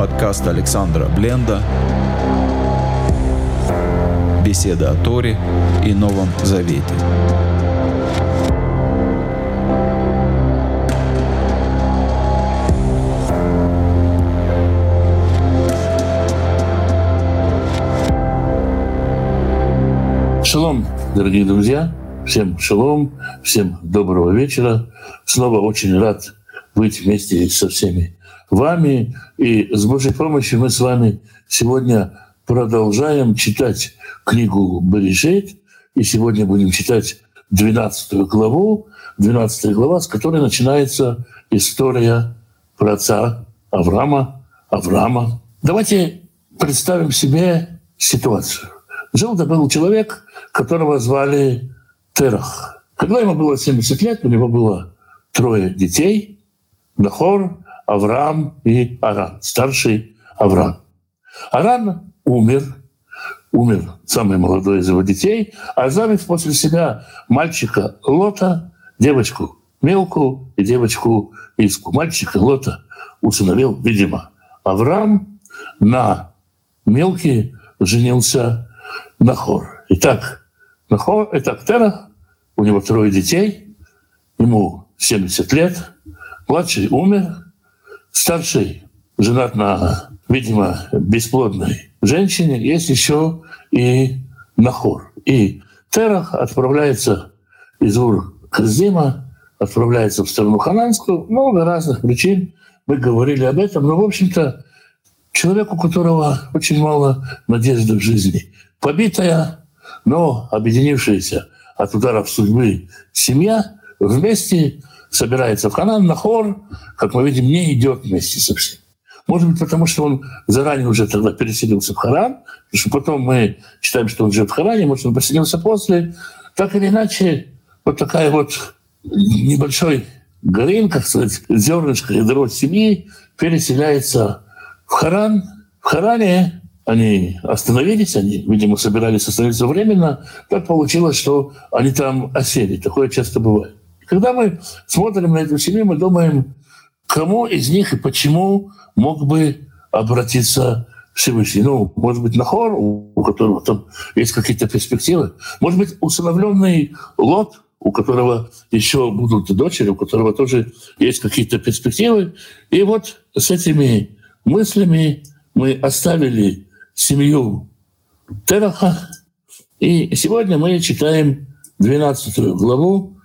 Подкаст Александра Бленда. Беседа о Торе и Новом Завете. Шалом, дорогие друзья. Всем шалом, всем доброго вечера. Снова очень рад быть вместе со всеми вами. И с Божьей помощью мы с вами сегодня продолжаем читать книгу Берешит. И сегодня будем читать 12 главу, 12 глава, с которой начинается история про отца Авраама. Авраама. Давайте представим себе ситуацию. Жил-то был человек, которого звали Терах. Когда ему было 70 лет, у него было трое детей – Нахор, Авраам и Аран, старший Авраам. Аран умер, умер самый молодой из его детей, а оставив после себя мальчика Лота, девочку Мелку и девочку Иску. Мальчика Лота усыновил, видимо, Авраам на Мелке женился Нахор. Итак, Нахор — это Актера, у него трое детей, ему 70 лет, младший умер, старший женат на, видимо, бесплодной женщине, есть еще и Нахор. И Терах отправляется из Ур-Казима, отправляется в страну Хананскую, много разных причин, мы говорили об этом, но, в общем-то, человек, у которого очень мало надежды в жизни – побитая, но объединившаяся от ударов судьбы семья вместе собирается в Ханан, на хор, как мы видим, не идет вместе со всеми. Может быть, потому что он заранее уже тогда переселился в Харан, потому что потом мы считаем, что он живет в Харане, может, он переселился после. Так или иначе, вот такая вот небольшой горин, как сказать, зернышко ядро семьи переселяется в Харан. В Харане они остановились, они, видимо, собирались остановиться временно, так получилось, что они там осели. Такое часто бывает. Когда мы смотрим на эту семью, мы думаем, кому из них и почему мог бы обратиться Всевышний. Ну, может быть, Нахор, у которого там есть какие-то перспективы. Может быть, усыновленный Лот, у которого еще будут дочери, у которого тоже есть какие-то перспективы. И вот с этими мыслями мы оставили семью Тераха. И сегодня мы читаем 12 главу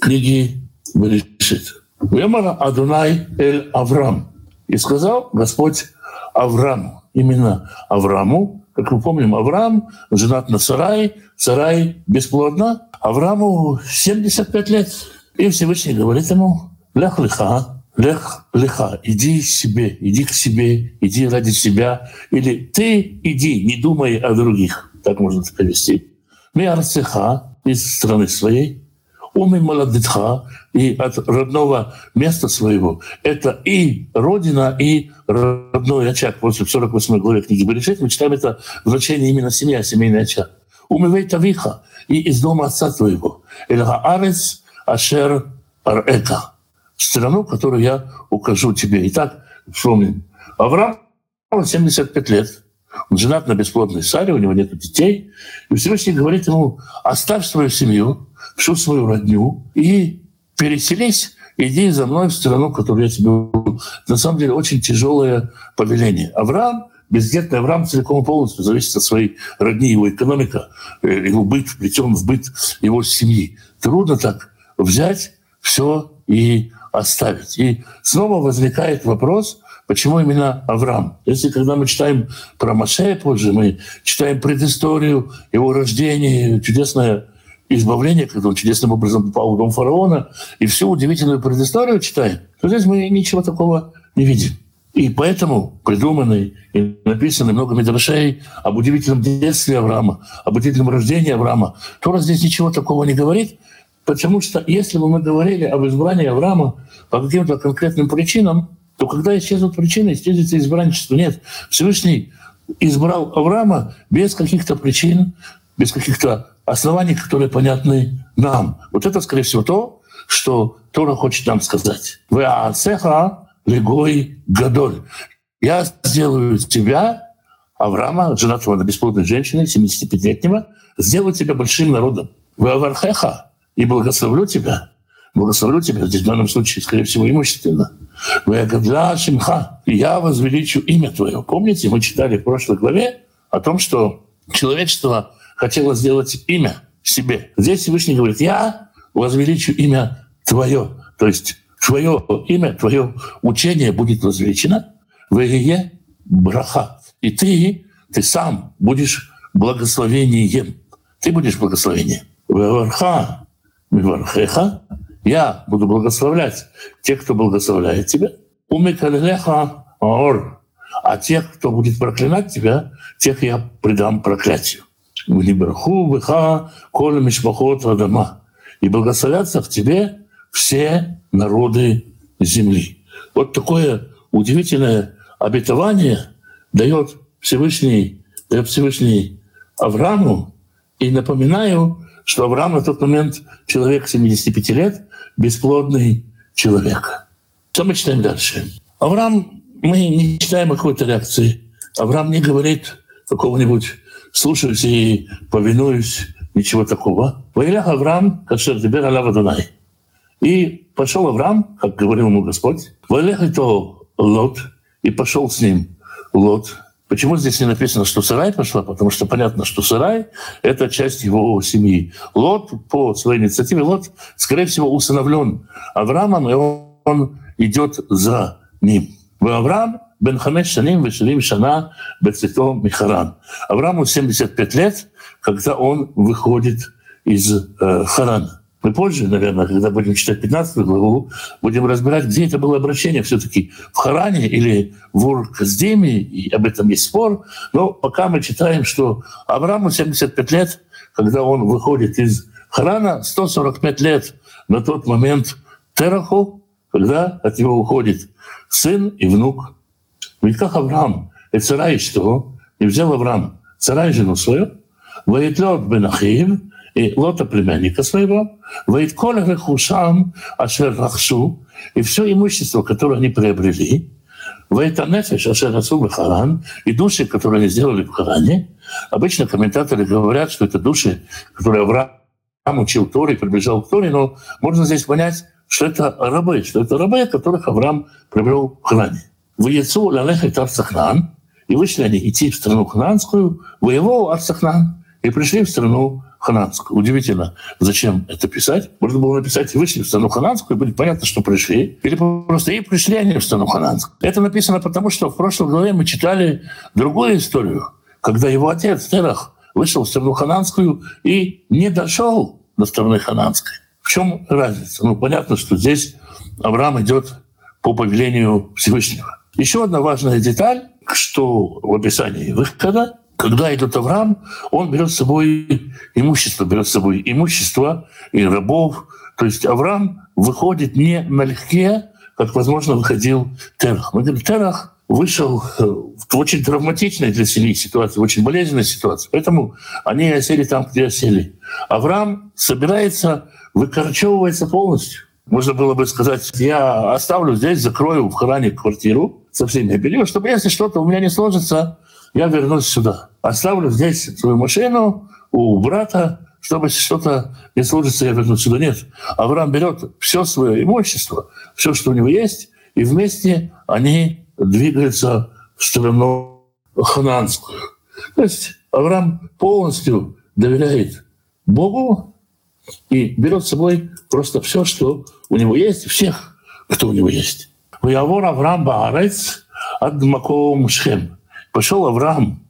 книги Берешит. Вемара Адунай Эль Авраам. И сказал Господь Аврааму, именно Аврааму, как мы помним, Авраам женат на Сарай, Сарай бесплодна, Аврааму 75 лет. И Всевышний говорит ему, «Лях лиха, Лех, леха, иди себе, иди к себе, иди ради себя. Или ты иди, не думай о других. Так можно это перевести. Миарцеха из страны своей, умы молодытха и от родного места своего. Это и родина, и родной очаг. После 48 главе книги Берешит мы читаем это в значении именно семья, семейный очаг. Умывей тавиха и из дома отца твоего. Эльха арец ашер арека страну, которую я укажу тебе. Итак, вспомним. Авраам 75 лет. Он женат на бесплодной Саре, у него нет детей. И Всевышний говорит ему, оставь свою семью, всю свою родню и переселись, иди за мной в страну, которую я тебе. На самом деле очень тяжелое повеление. Авраам, бездетный Авраам целиком и полностью зависит от своей родни, его экономика, э, его быт, вплетен в быт его семьи. Трудно так взять все и оставить. И снова возникает вопрос, почему именно Авраам? Если когда мы читаем про Машея позже, мы читаем предысторию его рождения, чудесное избавление, он чудесным образом попал в дом фараона, и всю удивительную предысторию читаем, то здесь мы ничего такого не видим. И поэтому придуманный и написанный много мидрашей об удивительном детстве Авраама, об удивительном рождении Авраама, Тора здесь ничего такого не говорит, Потому что если бы мы говорили об избрании Авраама по каким-то конкретным причинам, то когда исчезнут причины, исчезнет избранничество. Нет, Всевышний избрал Авраама без каких-то причин, без каких-то оснований, которые понятны нам. Вот это, скорее всего, то, что Тора хочет нам сказать. «Веацеха легой гадоль». я сделаю тебя, Авраама, женатого на бесплодной женщине, 75-летнего, сделаю тебя большим народом. Вы Авархеха, и благословлю тебя. Благословлю тебя, здесь в данном случае, скорее всего, имущественно. Вы Агадля Шимха, и я возвеличу имя твое. Помните, мы читали в прошлой главе о том, что человечество хотело сделать имя себе. Здесь Всевышний говорит, я возвеличу имя твое. То есть твое имя, твое учение будет возвеличено. В браха. И ты, ты сам будешь благословением. Ты будешь благословением. Варха, Вархеха, я буду благословлять тех, кто благословляет тебя. Умикалеха ор. А тех, кто будет проклинать тебя, тех я предам проклятию. Вниберху быха коля мишпахот адама. И благословятся в тебе все народы земли. Вот такое удивительное обетование дает Всевышний, дает Всевышний Аврааму. И напоминаю, что Авраам на тот момент человек 75 лет, бесплодный человек. Что мы читаем дальше? Авраам, мы не читаем какой-то реакции. Авраам не говорит какого-нибудь «слушаюсь и повинуюсь», ничего такого. «Ваилях Авраам, кашер дебер алав Адонай». И пошел Авраам, как говорил ему Господь, «Ваилях и то Лот», и пошел с ним Лот. Почему здесь не написано, что Сарай пошла? Потому что понятно, что Сарай — это часть его семьи. Лот по своей инициативе, Лот, скорее всего, усыновлен Авраамом, и он идет за ним. Авраам бен Хамеш Шаним Вешалим Шана Бецито Михаран. Аврааму 75 лет, когда он выходит из э, Харана. Мы позже, наверное, когда будем читать 15 главу, будем разбирать, где это было обращение все-таки в Харане или в Ур-Каздеме, и об этом есть спор. Но пока мы читаем, что Аврааму 75 лет, когда он выходит из Харана, 145 лет на тот момент Тераху, когда от него уходит сын и внук. Ведь как Авраам, и царай что? И взял Авраам царай жену свою, Ваитлот бен Ахив, и Лота племянника своего, Вайтколя Рехушам Ашер Рахшу, и все имущество, которое они приобрели, Вайтанефеш Ашер Расу Харан, и души, которые они сделали в Харане, обычно комментаторы говорят, что это души, которые Авраам учил Торе, приближал к Торе, но можно здесь понять, что это рабы, что это рабы, которых Авраам приобрел в Харане. В Яцу Лалехет Арцахнан, и вышли они идти в страну хананскую, воевал Арцахнан, и пришли в страну хананскую. Удивительно, зачем это писать? Можно было написать «вышли в страну хананскую», и будет понятно, что пришли. Или просто «и пришли они в страну хананскую». Это написано потому, что в прошлой главе мы читали другую историю, когда его отец Терах вышел в страну хананскую и не дошел до страны хананской. В чем разница? Ну, понятно, что здесь Авраам идет по повелению Всевышнего. Еще одна важная деталь, что в описании выхода когда идет Авраам, он берет с собой имущество, берет с собой имущество и рабов. То есть Авраам выходит не налегке, как, возможно, выходил Терах. Мы говорим, Терах вышел в очень травматичной для семьи ситуации, в очень болезненной ситуации. Поэтому они осели там, где осели. Авраам собирается, выкорчевывается полностью. Можно было бы сказать, я оставлю здесь, закрою в хране квартиру со всеми мебелью, чтобы если что-то у меня не сложится, я вернусь сюда. Оставлю здесь свою машину у брата, чтобы что-то не сложится, я вернусь сюда. Нет. Авраам берет все свое имущество, все, что у него есть, и вместе они двигаются в сторону хананскую. То есть Авраам полностью доверяет Богу и берет с собой просто все, что у него есть, всех, кто у него есть. Ваявор Авраам Баарец ад Маком Шхем. Пошел Авраам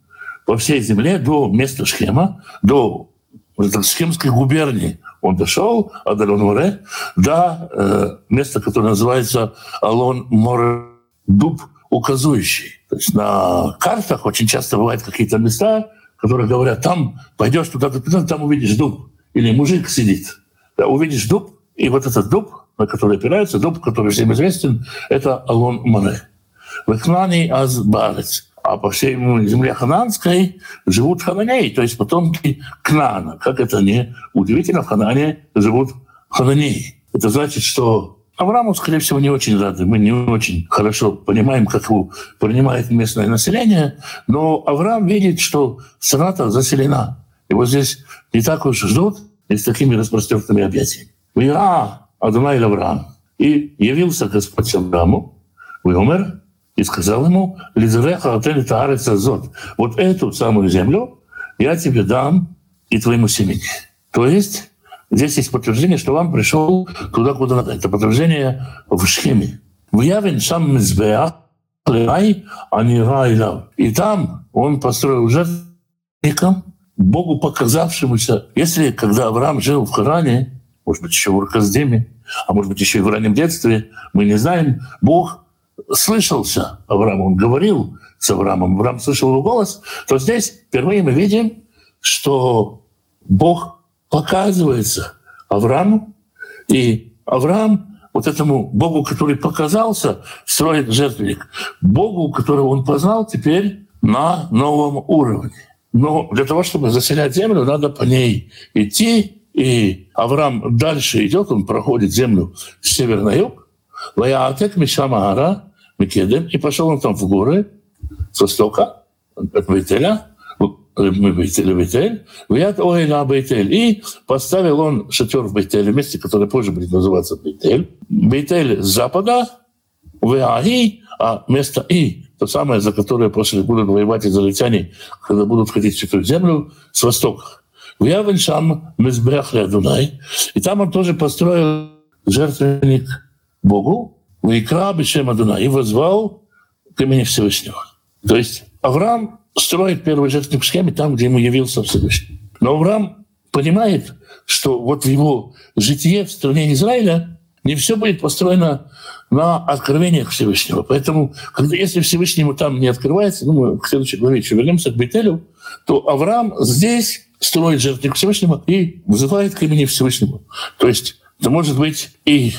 по всей земле до места Шхема, до Шхемской губернии. Он дошел, Адалон Море, до э, места, которое называется Алон Море, дуб указующий. То есть на картах очень часто бывают какие-то места, которые говорят, там пойдешь туда, туда, там увидишь дуб. Или мужик сидит. Да, увидишь дуб, и вот этот дуб, на который опирается, дуб, который всем известен, это Алон Море. Вехнани аз барец а по всей земле хананской живут хананеи, то есть потомки Кнана. Как это не удивительно, в Ханане живут хананеи. Это значит, что Аврааму, скорее всего, не очень рады. Мы не очень хорошо понимаем, как его принимает местное население, но Авраам видит, что страна заселена. Вот здесь не так уж ждут и с такими распростертыми объятиями. «Вира Адонай Авраам». И явился Господь Аврааму, умер и сказал ему, «Лизреха отель таарец зод». Вот эту самую землю я тебе дам и твоему семени. То есть Здесь есть подтверждение, что вам пришел туда, куда надо. Это подтверждение в Шхеме. В Явен сам Мизбеах, и там он построил жертвенником, Богу показавшемуся. Если когда Авраам жил в Харане, может быть, еще в Урказдеме, а может быть, еще и в раннем детстве, мы не знаем, Бог слышался Аврааму, он говорил с Авраамом, Авраам слышал его голос, то здесь впервые мы видим, что Бог показывается Аврааму, и Авраам вот этому Богу, который показался, строит жертвенник. Богу, которого он познал, теперь на новом уровне. Но для того, чтобы заселять землю, надо по ней идти. И Авраам дальше идет, он проходит землю с севера на юг. Ваятек Мишамара, Микедем, и пошел он там в горы с востока, от Бейтеля, Бейтель, Бейтель, Вият Оэля Бейтель. И поставил он шатер в Бейтеле, месте, которое позже будет называться Бейтель. Бейтель с запада, Виаи, а место И, то самое, за которое после будут воевать израильтяне, когда будут ходить в Святую Землю, с востока. Виявен Шам Мезбрях Дунай. И там он тоже построил жертвенник Богу, Вайкра Бешем Адунай, и возвал к имени Всевышнего. То есть Авраам строит первый жертвенник в схеме там, где ему явился Всевышний. Но Авраам понимает, что вот в его житие в стране Израиля не все будет построено на откровениях Всевышнего. Поэтому, когда, если Всевышнему там не открывается, ну, мы в следующей главе еще вернемся к Бетелю, то Авраам здесь строит жертвенник Всевышнего и вызывает к имени Всевышнего. То есть это может быть и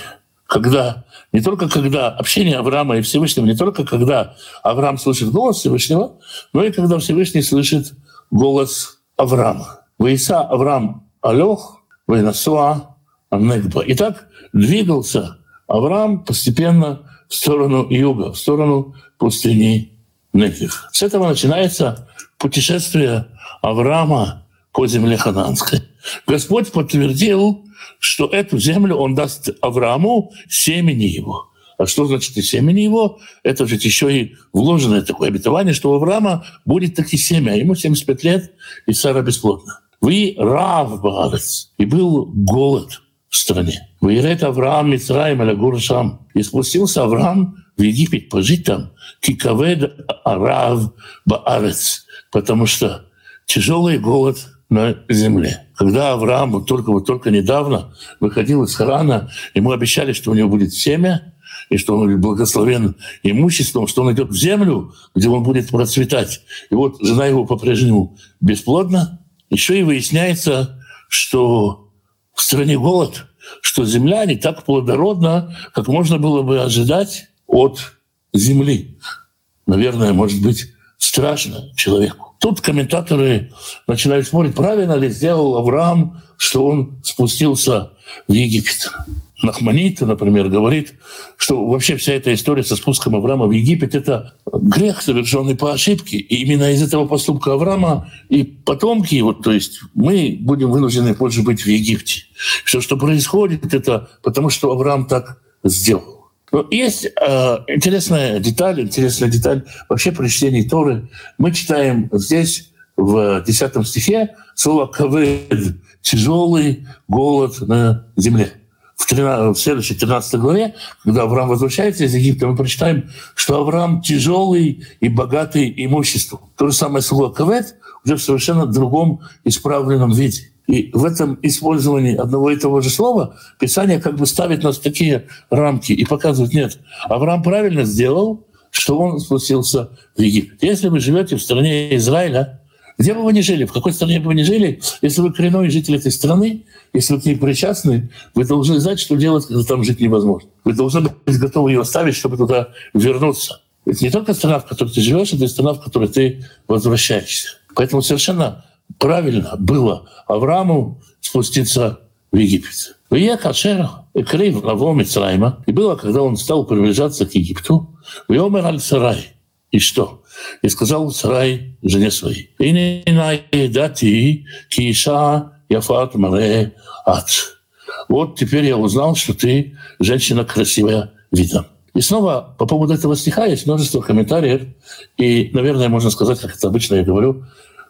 когда не только когда общение Авраама и Всевышнего, не только когда Авраам слышит голос Всевышнего, но и когда Всевышний слышит голос Авраама. Вейса Авраам Алех, Вейнасуа Негба. И так двигался Авраам постепенно в сторону юга, в сторону пустыни Негев. С этого начинается путешествие Авраама по земле хананской. Господь подтвердил что эту землю он даст Аврааму семени его. А что значит и семени его? Это же еще и вложенное такое обетование, что у Авраама будет таки семя. А ему 75 лет, и Сара бесплодна. Вы рав Баарец. И был голод в стране. Вы Выирет Авраам Мицраим Алягур Шам. И спустился Авраам в Египет пожить там. Кикавед Арав Баарец. Потому что тяжелый голод на земле. Когда Авраам только, вот только недавно выходил из Харана, ему обещали, что у него будет семя, и что он благословен имуществом, что он идет в землю, где он будет процветать. И вот жена его по-прежнему бесплодна. Еще и выясняется, что в стране голод, что земля не так плодородна, как можно было бы ожидать от земли. Наверное, может быть, страшно человеку. Тут комментаторы начинают спорить, правильно ли сделал Авраам, что он спустился в Египет. Нахманит, например, говорит, что вообще вся эта история со спуском Авраама в Египет — это грех, совершенный по ошибке. И именно из этого поступка Авраама и потомки, вот, то есть мы будем вынуждены позже быть в Египте. Все, что происходит, это потому, что Авраам так сделал. Но есть э, интересная деталь, интересная деталь вообще при чтении Торы. Мы читаем здесь в 10 стихе слово «кавед» — тяжелый голод на земле. В, 13, в следующей 13 главе, когда Авраам возвращается из Египта, мы прочитаем, что Авраам тяжелый и богатый имуществом. То же самое слово «кавед» уже в совершенно другом исправленном виде. И в этом использовании одного и того же слова Писание как бы ставит нас в такие рамки и показывает, нет, Авраам правильно сделал, что он спустился в Египет. Если вы живете в стране Израиля, где бы вы ни жили, в какой стране бы вы ни жили, если вы коренной житель этой страны, если вы к ней причастны, вы должны знать, что делать, когда там жить невозможно. Вы должны быть готовы ее оставить, чтобы туда вернуться. Это не только страна, в которой ты живешь, это и страна, в которой ты возвращаешься. Поэтому совершенно правильно было Аврааму спуститься в Египет. Я кашер крив Раво Мицрайма. И было, когда он стал приближаться к Египту, Йомер аль Сарай. И что? И сказал Сарай жене своей. Киша яфат маре ат. Вот теперь я узнал, что ты женщина красивая видом. И снова по поводу этого стиха есть множество комментариев. И, наверное, можно сказать, как это обычно я говорю,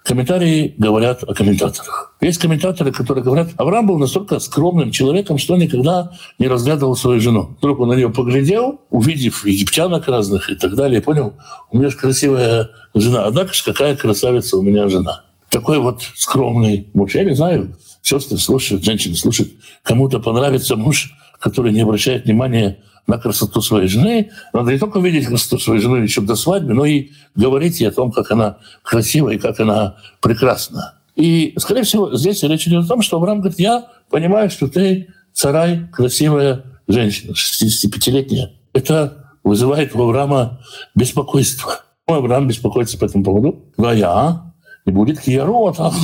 комментарии говорят о комментаторах. Есть комментаторы, которые говорят, Авраам был настолько скромным человеком, что никогда не разглядывал свою жену. Вдруг он на нее поглядел, увидев египтянок разных и так далее, понял, у меня же красивая жена. Однако же какая красавица у меня жена. Такой вот скромный муж. Я не знаю, сестры слушают, женщины слушают. Кому-то понравится муж, который не обращает внимания на красоту своей жены. Надо не только видеть красоту своей жены еще до свадьбы, но и говорить ей о том, как она красива и как она прекрасна. И, скорее всего, здесь речь идет о том, что Авраам говорит, я понимаю, что ты царай, красивая женщина, 65-летняя. Это вызывает у Авраама беспокойство. Авраам беспокоится по этому поводу. я и будет кияруатах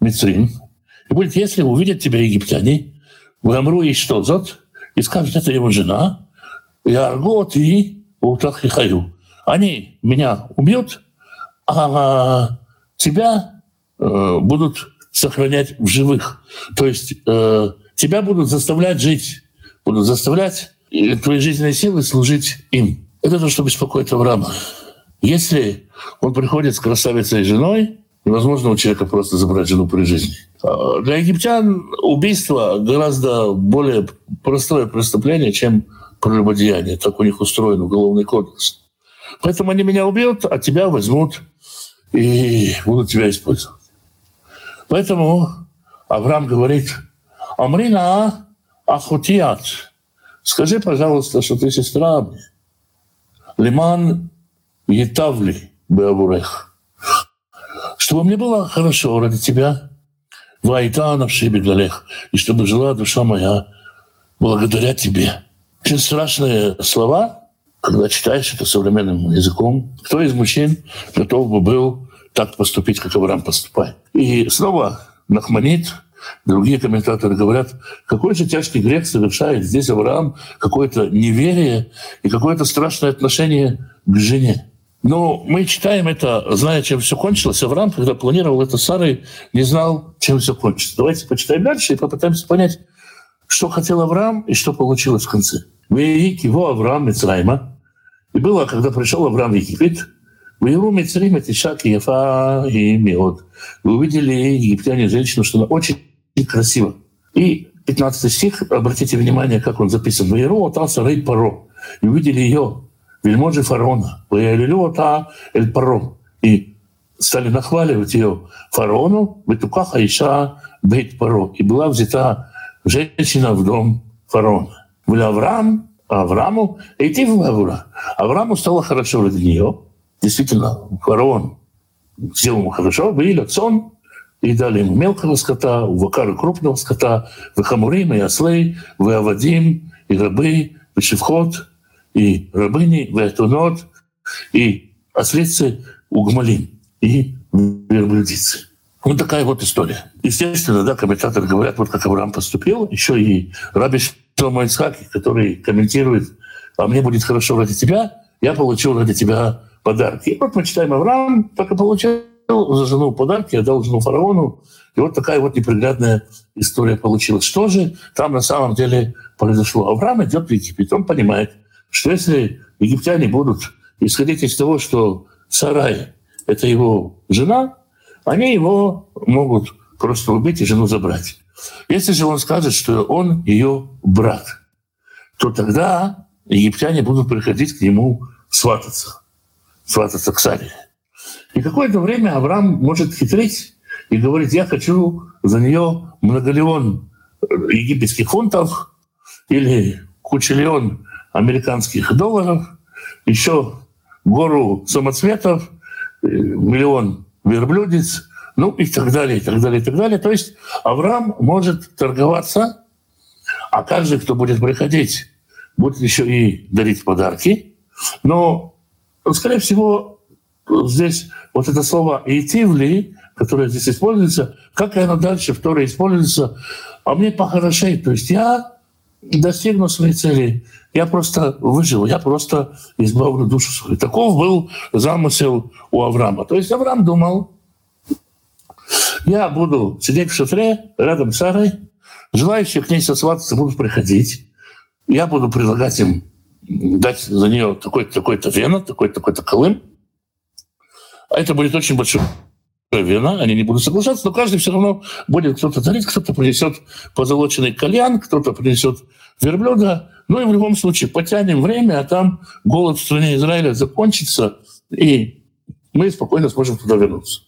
мицрим. И будет, если увидят тебя египтяне, в Амру и что, и скажут, это его жена, Яргот и Утах и Хаю. Они меня убьют, а тебя э, будут сохранять в живых. То есть э, тебя будут заставлять жить, будут заставлять и твои жизненные силы служить им. Это то, что беспокоит Авраама. Если он приходит с красавицей и женой, невозможно у человека просто забрать жену при жизни. А для египтян убийство гораздо более простое преступление, чем прелюбодеяние. Так у них устроен уголовный кодекс. Поэтому они меня убьют, а тебя возьмут и будут тебя использовать. Поэтому Авраам говорит, Амрина Ахутиат, скажи, пожалуйста, что ты сестра мне. Лиман Етавли Беавурех. Чтобы мне было хорошо ради тебя, Вайтана в Шибегалех, и чтобы жила душа моя благодаря тебе. Очень страшные слова, когда читаешь это современным языком. Кто из мужчин готов бы был так поступить, как Авраам поступает? И снова Нахманит, другие комментаторы говорят, какой же тяжкий грех совершает здесь Авраам, какое-то неверие и какое-то страшное отношение к жене. Но мы читаем это, зная, чем все кончилось. Авраам, когда планировал это с Сарой, не знал, чем все кончится. Давайте почитаем дальше и попытаемся понять, что хотел Авраам и что получилось в конце. Веик его Авраам Мицрайма. И было, когда пришел Авраам в Египет, в его Мицриме Тишак Ефа и Миот. Вы увидели египтяне женщину, что она очень красива. И 15 стих, обратите внимание, как он записан. «Ваеру отался рей паро». И увидели ее, вельможи фараона. «Ваеру та эль паро». И стали нахваливать ее фараону, «Ветукаха иша бейт паро». И была взята женщина в дом фараона. Авраам, Аврааму, идти в Авра. Аврааму стало хорошо ради нее. Действительно, фараон сделал ему хорошо, выили сон, и дали ему мелкого скота, у Вакара крупного скота, в Хамурим и ослы, в Авадим и рабы, в Шевхот, и рабыни, в Этунот, и ослицы у Гмалим, и верблюдицы. Вот такая вот история. Естественно, да, комментаторы говорят, вот как Авраам поступил, еще и Раби Шлома Ицхаки, который комментирует, а мне будет хорошо ради тебя, я получил ради тебя подарки. И вот мы читаем Авраам, так и получил за жену подарки, отдал жену фараону. И вот такая вот неприглядная история получилась. Что же там на самом деле произошло? Авраам идет в Египет, он понимает, что если египтяне будут исходить из того, что Сарай — это его жена, они его могут просто убить и жену забрать. Если же он скажет, что он ее брат, то тогда египтяне будут приходить к нему свататься, свататься к Саре. И какое-то время Авраам может хитрить и говорить, я хочу за нее многолеон египетских фунтов или кучелион американских долларов, еще гору самоцветов, э, миллион верблюдец, ну и так далее, и так далее, и так далее. То есть Авраам может торговаться, а каждый, кто будет приходить, будет еще и дарить подарки. Но, скорее всего, здесь вот это слово «итивли», которое здесь используется, как и оно дальше в Торе используется, а мне похорошеет. То есть я достигну своей цели, я просто выживу, я просто избавлю душу свою. Таков был замысел у Авраама. То есть Авраам думал, я буду сидеть в шатре рядом с Сарой, желающие к ней сосвататься будут приходить, я буду предлагать им дать за нее такой-то такой-то вена, такой-то такой-то колым. А это будет очень большой вина, они не будут соглашаться, но каждый все равно будет кто-то дарить, кто-то принесет позолоченный кальян, кто-то принесет верблюда. Ну и в любом случае потянем время, а там голод в стране Израиля закончится, и мы спокойно сможем туда вернуться.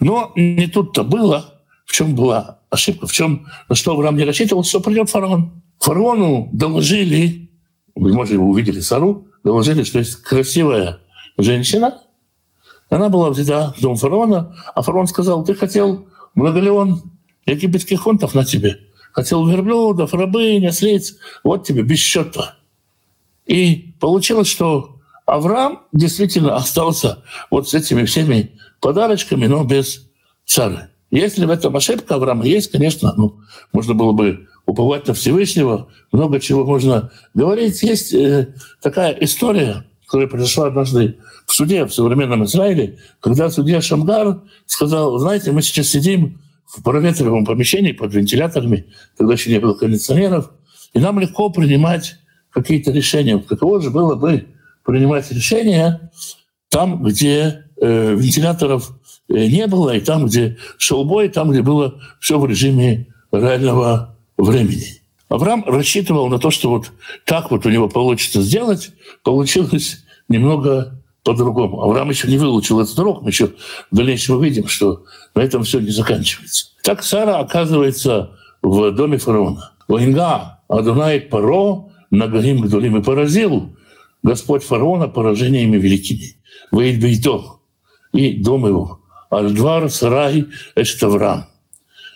Но не тут-то было. В чем была ошибка? В чем, на что Авраам не рассчитывал, что придет фараон. Фараону доложили, может, вы увидели Сару, доложили, что есть красивая женщина. Она была взята в дом фараона, а фараон сказал, ты хотел многолеон египетских фунтов на тебе. Хотел верблюдов, рабынь, ослиц. Вот тебе без счета. И получилось, что Авраам действительно остался вот с этими всеми подарочками, но без царя. Если в этом ошибка Авраама есть, конечно, ну, можно было бы уповать на Всевышнего, много чего можно говорить. Есть э, такая история, которая произошла однажды в суде в современном Израиле, когда судья Шамгар сказал, знаете, мы сейчас сидим в проветриваемом помещении под вентиляторами, тогда еще не было кондиционеров, и нам легко принимать какие-то решения. Каково же было бы принимать решения там, где э, вентиляторов э, не было, и там, где шел бой, там, где было все в режиме реального времени. Авраам рассчитывал на то, что вот так вот у него получится сделать, получилось немного по-другому. Авраам еще не выучил этот урок, мы еще в дальнейшем увидим, что на этом все не заканчивается. Так Сара оказывается в доме фараона. Ваинга Адунай Паро Нагарим Гдулим и поразил Господь фараона поражениями великими. Вейд Бейтох и дом его. Альдвар Сарай Эштаврам.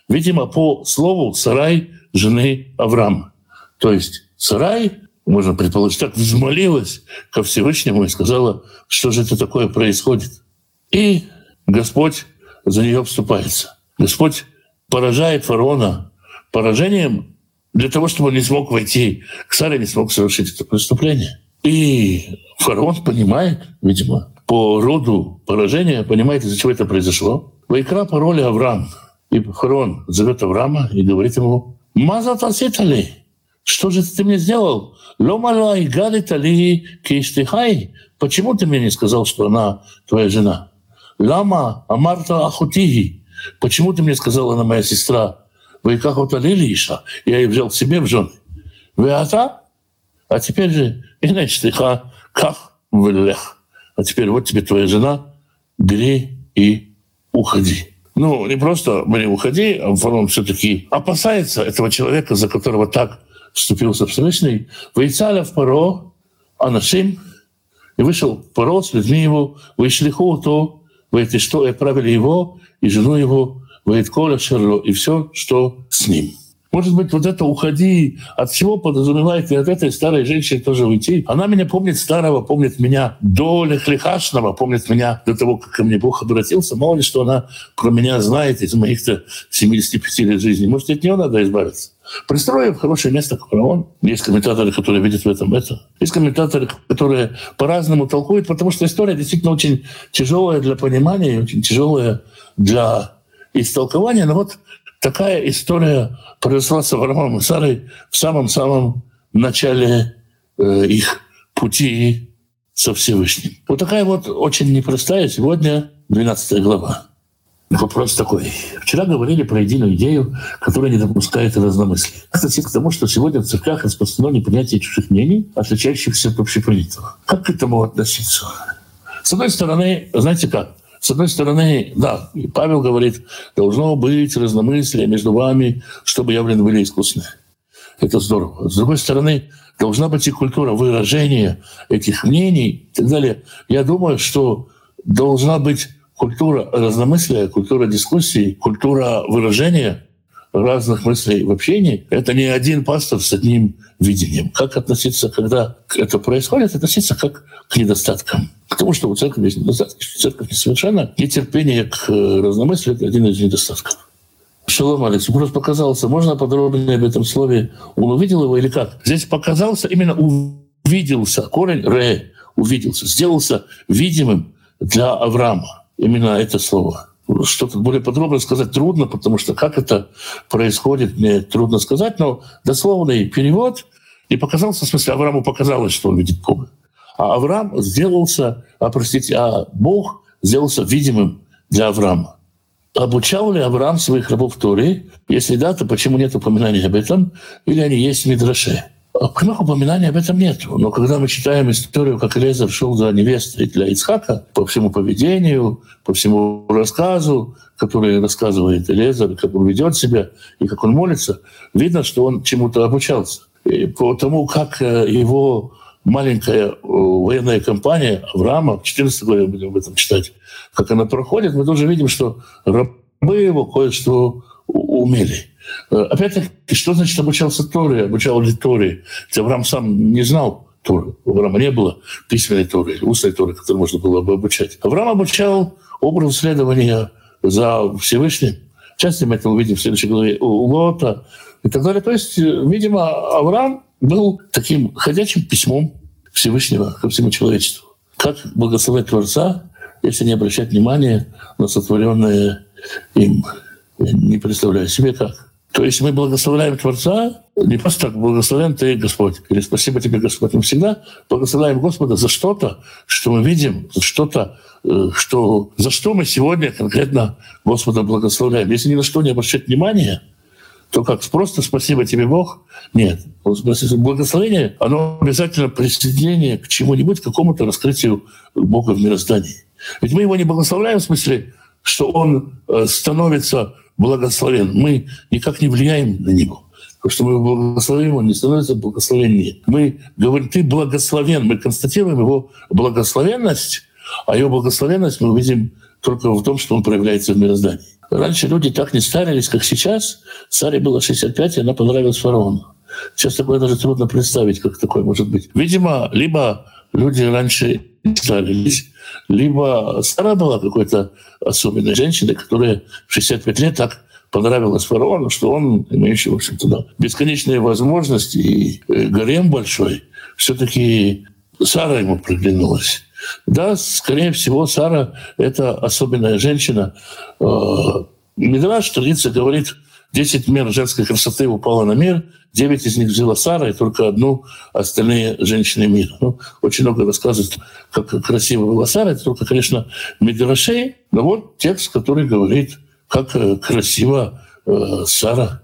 Видимо, по слову Сарай жены Авраама. То есть Сарай, можно предположить, так взмолилась ко Всевышнему и сказала, что же это такое происходит. И Господь за нее вступается. Господь поражает фараона поражением для того, чтобы он не смог войти к Саре, не смог совершить это преступление. И фараон понимает, видимо, по роду поражения, понимает, из-за чего это произошло. Вайкра по роли Авраам. И фараон зовет Авраама и говорит ему, «Маза таситали, что же ты мне сделал? Ломала и гадита ли киштихай? Почему ты мне не сказал, что она твоя жена? Лама амарта ахутиги. Почему ты мне сказал, она моя сестра? Вот Лилиша, я ее взял себе в жены. Вы ата? А теперь же, иначе ты как влех. А теперь вот тебе твоя жена, бери и уходи. Ну, не просто бери, уходи, а фараон все-таки опасается этого человека, за которого так вступился Всевышний. Вейцаля в Паро, Анашим, и вышел Паро с людьми его, вышли то, выйти что, и отправили его, и жену его, Вейтколя Шерло, и все, что с ним. Может быть, вот это «уходи» от всего подразумевает и от этой старой женщины тоже уйти. Она меня помнит старого, помнит меня до Лехлихашного, помнит меня до того, как ко мне Бог обратился. Мало ли, что она про меня знает из моих-то 75 лет жизни. Может, от нее надо избавиться. Пристроив хорошее место, как он. Есть комментаторы, которые видят в этом это. Есть комментаторы, которые по-разному толкуют, потому что история действительно очень тяжелая для понимания, очень тяжелая для истолкования. Но вот Такая история произошла с Авраамом и Сарой в самом-самом начале э, их пути со Всевышним. Вот такая вот очень непростая сегодня 12 глава. Вопрос такой. Вчера говорили про единую идею, которая не допускает разномыслия. Кстати, к тому, что сегодня в церквях распространено непринятие чужих мнений, отличающихся от общепринятого. Как к этому относиться? С одной стороны, знаете как, с одной стороны, да, Павел говорит, должно быть разномыслие между вами, чтобы явлены были искусны. Это здорово. С другой стороны, должна быть и культура выражения этих мнений и так далее. Я думаю, что должна быть культура разномыслия, культура дискуссии, культура выражения разных мыслей в общении. Это не один пастор с одним видением. Как относиться, когда это происходит, относиться как к недостаткам. К тому, что у церкви есть недостатки, что церковь несовершенна, и терпение к э, разномыслию — это один из недостатков. Шалом, Алекс, просто показался. Можно подробнее об этом слове? Он увидел его или как? Здесь показался, именно увиделся. Корень «ре» увиделся, сделался видимым для Авраама. Именно это слово. Что-то более подробно сказать трудно, потому что как это происходит, мне трудно сказать, но дословный перевод и показался, в смысле, Аврааму показалось, что он видит Бога. А Авраам сделался, а, простите, а Бог сделался видимым для Авраама. Обучал ли Авраам своих рабов Торе? Если да, то почему нет упоминаний об этом? Или они есть в Мидраше? Прямых упоминаний об этом нет. Но когда мы читаем историю, как Лезер шел за невестой для Ицхака, по всему поведению, по всему рассказу, который рассказывает Лезер, как он ведет себя и как он молится, видно, что он чему-то обучался. И по тому, как э, его маленькая э, военная кампания Авраама, в 14 главе будем об этом читать, как она проходит, мы тоже видим, что рабы его кое-что умели. Э, опять-таки, что значит обучался Торе, обучал ли Торе? Авраам сам не знал Торы. У Авраама не было письменной Торы, устной Торы, которую можно было бы обучать. Авраам обучал образ следования за Всевышним. Часто мы это увидим в следующей главе у Лота и так далее. То есть, видимо, Авраам был таким ходячим письмом Всевышнего ко всему человечеству. Как благословить Творца, если не обращать внимания на сотворенное им? не представляю себе как. То есть мы благословляем Творца, не просто так, благословен Ты, Господь. Или спасибо Тебе, Господь. Мы всегда благословляем Господа за что-то, что мы видим, за что-то, э, что, за что мы сегодня конкретно Господа благословляем. Если ни на что не обращать внимания, то как просто спасибо тебе, Бог? Нет. Благословение, оно обязательно присоединение к чему-нибудь, к какому-то раскрытию Бога в мироздании. Ведь мы его не благословляем в смысле, что он э, становится благословен. Мы никак не влияем на него. Потому что мы благословим, он не становится благословеннее. Мы говорим, ты благословен. Мы констатируем его благословенность, а его благословенность мы увидим только в том, что он проявляется в мироздании. Раньше люди так не старились, как сейчас. Саре было 65, и она понравилась фараону. Сейчас такое даже трудно представить, как такое может быть. Видимо, либо люди раньше старились, либо Сара была какой-то особенной женщиной, которая в 65 лет так понравилась фараону, что он, имеющий, в общем-то, да, бесконечные возможности и э, гарем большой, все-таки Сара ему приглянулась. Да, скорее всего, Сара — это особенная женщина. Э, Мидраш, традиция говорит, 10 мер женской красоты упало на мир, 9 из них взяла Сара, и только одну остальные женщины мира. Ну, очень много рассказывают, как красиво была Сара. Это только, конечно, Медрашей, но вот текст, который говорит, как э, красиво э, Сара.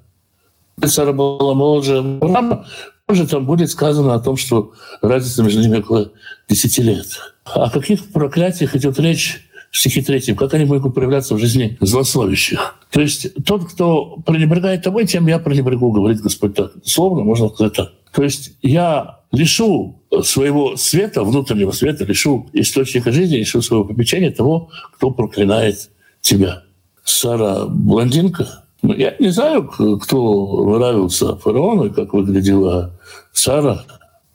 Сара была моложе Авраама, позже там будет сказано о том, что разница между ними около 10 лет. О каких проклятиях идет речь в стихе третьем, как они могут проявляться в жизни злословящих. То есть тот, кто пренебрегает тобой, тем я пренебрегу, говорит Господь так. Словно можно сказать так. То есть я лишу своего света, внутреннего света, лишу источника жизни, лишу своего попечения того, кто проклинает тебя. Сара блондинка. Ну, я не знаю, кто нравился фараону и как выглядела Сара.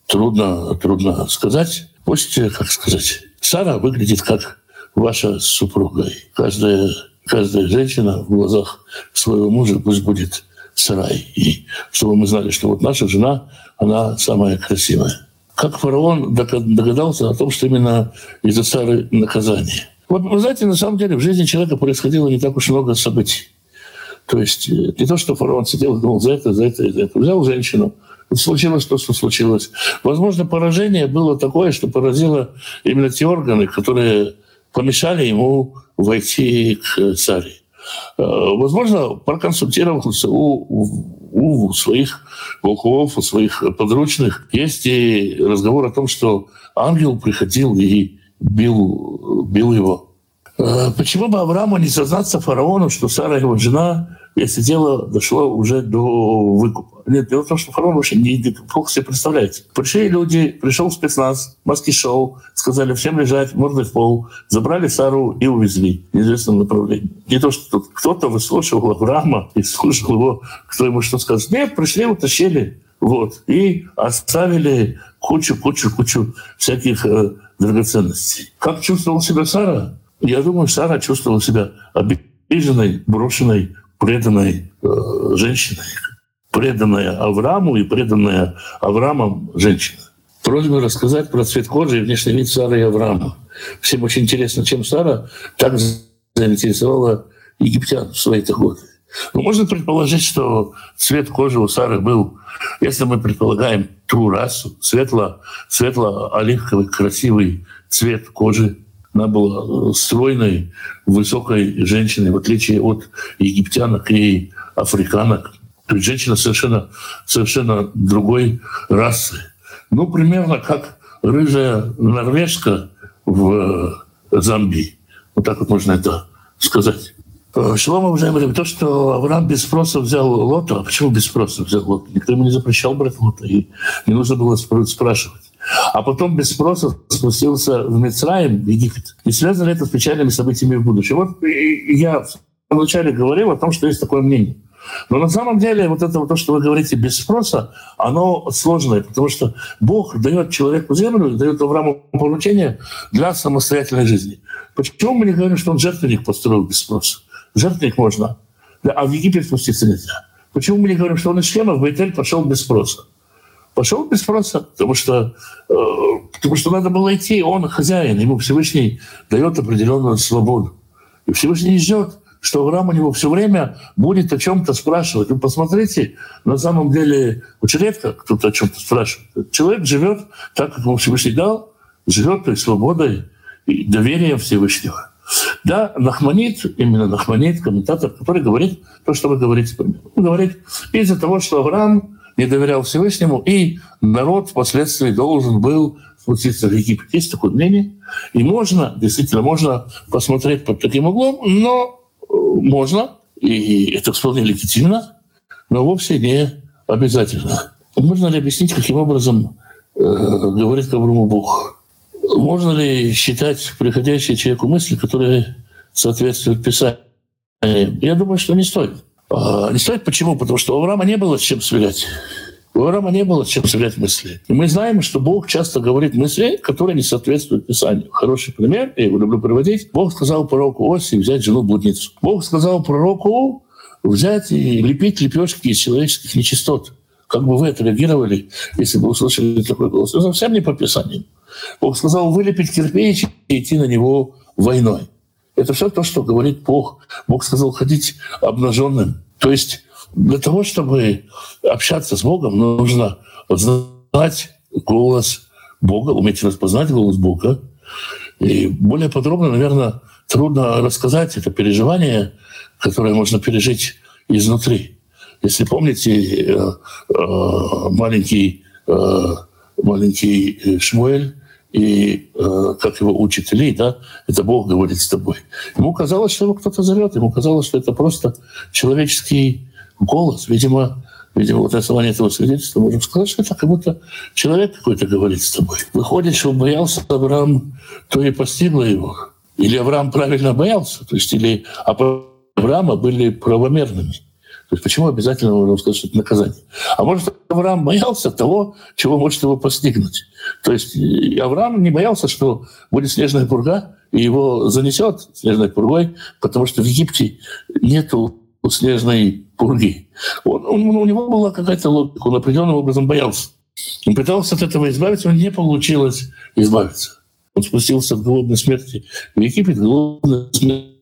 Трудно, трудно сказать. Пусть, как сказать, Сара выглядит как ваша супруга. Каждая, каждая женщина в глазах своего мужа пусть будет сарай. И чтобы мы знали, что вот наша жена, она самая красивая. Как фараон догадался о том, что именно из-за Сары наказание. Вот, вы знаете, на самом деле в жизни человека происходило не так уж много событий. То есть э, не то, что фараон сидел и думал за это, за это, за это. Взял женщину, случилось то, что случилось. Возможно, поражение было такое, что поразило именно те органы, которые помешали ему войти к царе. Э, возможно, проконсультировался у, у своих волков, у своих подручных. Есть и разговор о том, что ангел приходил и бил, бил его. Э, почему бы Аврааму не сознаться фараону, что Сара его жена, если дело дошло уже до выкупа. Нет, дело в том, что фараон вообще не, плохо себе представляете. Пришли люди, пришел спецназ, маски шоу, сказали всем лежать, мордой в пол, забрали Сару и увезли в неизвестном направлении. Не то, что кто-то выслушивал Авраама и слушал его, кто ему что скажет. Нет, пришли, утащили. Вот. И оставили кучу, кучу, кучу всяких э, драгоценностей. Как чувствовала себя Сара? Я думаю, Сара чувствовала себя обиженной, брошенной, преданной э, женщиной, преданная Аврааму и преданная Авраамом женщина. Просьба рассказать про цвет кожи и внешний вид Сары и Авраама. Всем очень интересно, чем Сара так заинтересовала египтян в свои-то годы. Ну, можно предположить, что цвет кожи у Сары был, если мы предполагаем ту расу, светло, светло-оливковый, красивый цвет кожи. Она была стройной, высокой женщиной, в отличие от египтянок и африканок. То есть женщина совершенно, совершенно другой расы. Ну, примерно как рыжая норвежка в Замбии. Вот так вот можно это сказать. Э, Шлома, уважаемый, то, что Авраам без спроса взял лота, а почему без спроса взял лота? Никто ему не запрещал брать лота, и не нужно было спрашивать. А потом без спроса спустился в Мицраим, в Египет. И связано это с печальными событиями в будущем. Вот я вначале говорил о том, что есть такое мнение. Но на самом деле вот это вот то, что вы говорите без спроса, оно сложное, потому что Бог дает человеку землю, дает Аврааму поручение для самостоятельной жизни. Почему мы не говорим, что он жертвенник построил без спроса? Жертвенник можно, а в Египет спуститься нельзя. Почему мы не говорим, что он из Шхема в Бейтель пошел без спроса? Пошел без спроса, потому что, э, потому что надо было идти, он хозяин, ему Всевышний дает определенную свободу. И Всевышний ждет, что Авраам у него все время будет о чем-то спрашивать. Вы посмотрите, на самом деле очень редко кто-то о чем-то спрашивает. Человек живет так, как ему Всевышний дал, живет той свободой и доверием Всевышнего. Да, Нахманит, именно Нахманит, комментатор, который говорит то, что вы говорите. Он говорит, из-за того, что Авраам не доверял Всевышнему, и народ впоследствии должен был спуститься в Египет. Есть такое мнение. И можно, действительно, можно посмотреть под таким углом, но э, можно, и это вполне легитимно, но вовсе не обязательно. Можно ли объяснить, каким образом э, говорит Аврааму Бог? Можно ли считать приходящие человеку мысли, которые соответствуют Писанию? Я думаю, что не стоит. А, не стоит почему? Потому что у Авраама не было чем сверять. У Авраама не было чем сверять мысли. И мы знаем, что Бог часто говорит мысли, которые не соответствуют Писанию. Хороший пример, я его люблю приводить. Бог сказал пророку Оси взять жену блудницу. Бог сказал пророку взять и лепить лепешки из человеческих нечистот. Как бы вы отреагировали, если бы услышали такой голос? Это совсем не по Писанию. Бог сказал вылепить кирпич и идти на него войной. Это все то, что говорит Бог. Бог сказал ходить обнаженным. То есть для того, чтобы общаться с Богом, нужно знать голос Бога, уметь распознать голос Бога. И более подробно, наверное, трудно рассказать это переживание, которое можно пережить изнутри. Если помните, э, э, маленький, э, маленький Шмуэль, и э, как его учителей, да, это Бог говорит с тобой. Ему казалось, что его кто-то зовет, ему казалось, что это просто человеческий голос. Видимо, видимо, вот основание этого свидетельства можем сказать, что это как будто человек какой-то говорит с тобой. Выходит, что боялся Авраам, то и постигло его. Или Авраам правильно боялся, то есть или Авраама были правомерными. То есть почему обязательно нужно сказать, что это наказание? А может, Авраам боялся того, чего может его постигнуть. То есть Авраам не боялся, что будет снежная пурга, и его занесет снежной пургой, потому что в Египте нету снежной пурги. Он, он, у него была какая-то логика, он определенным образом боялся. Он пытался от этого избавиться, но не получилось избавиться. Он спустился от голодной смерти в Египет, голодная смерть,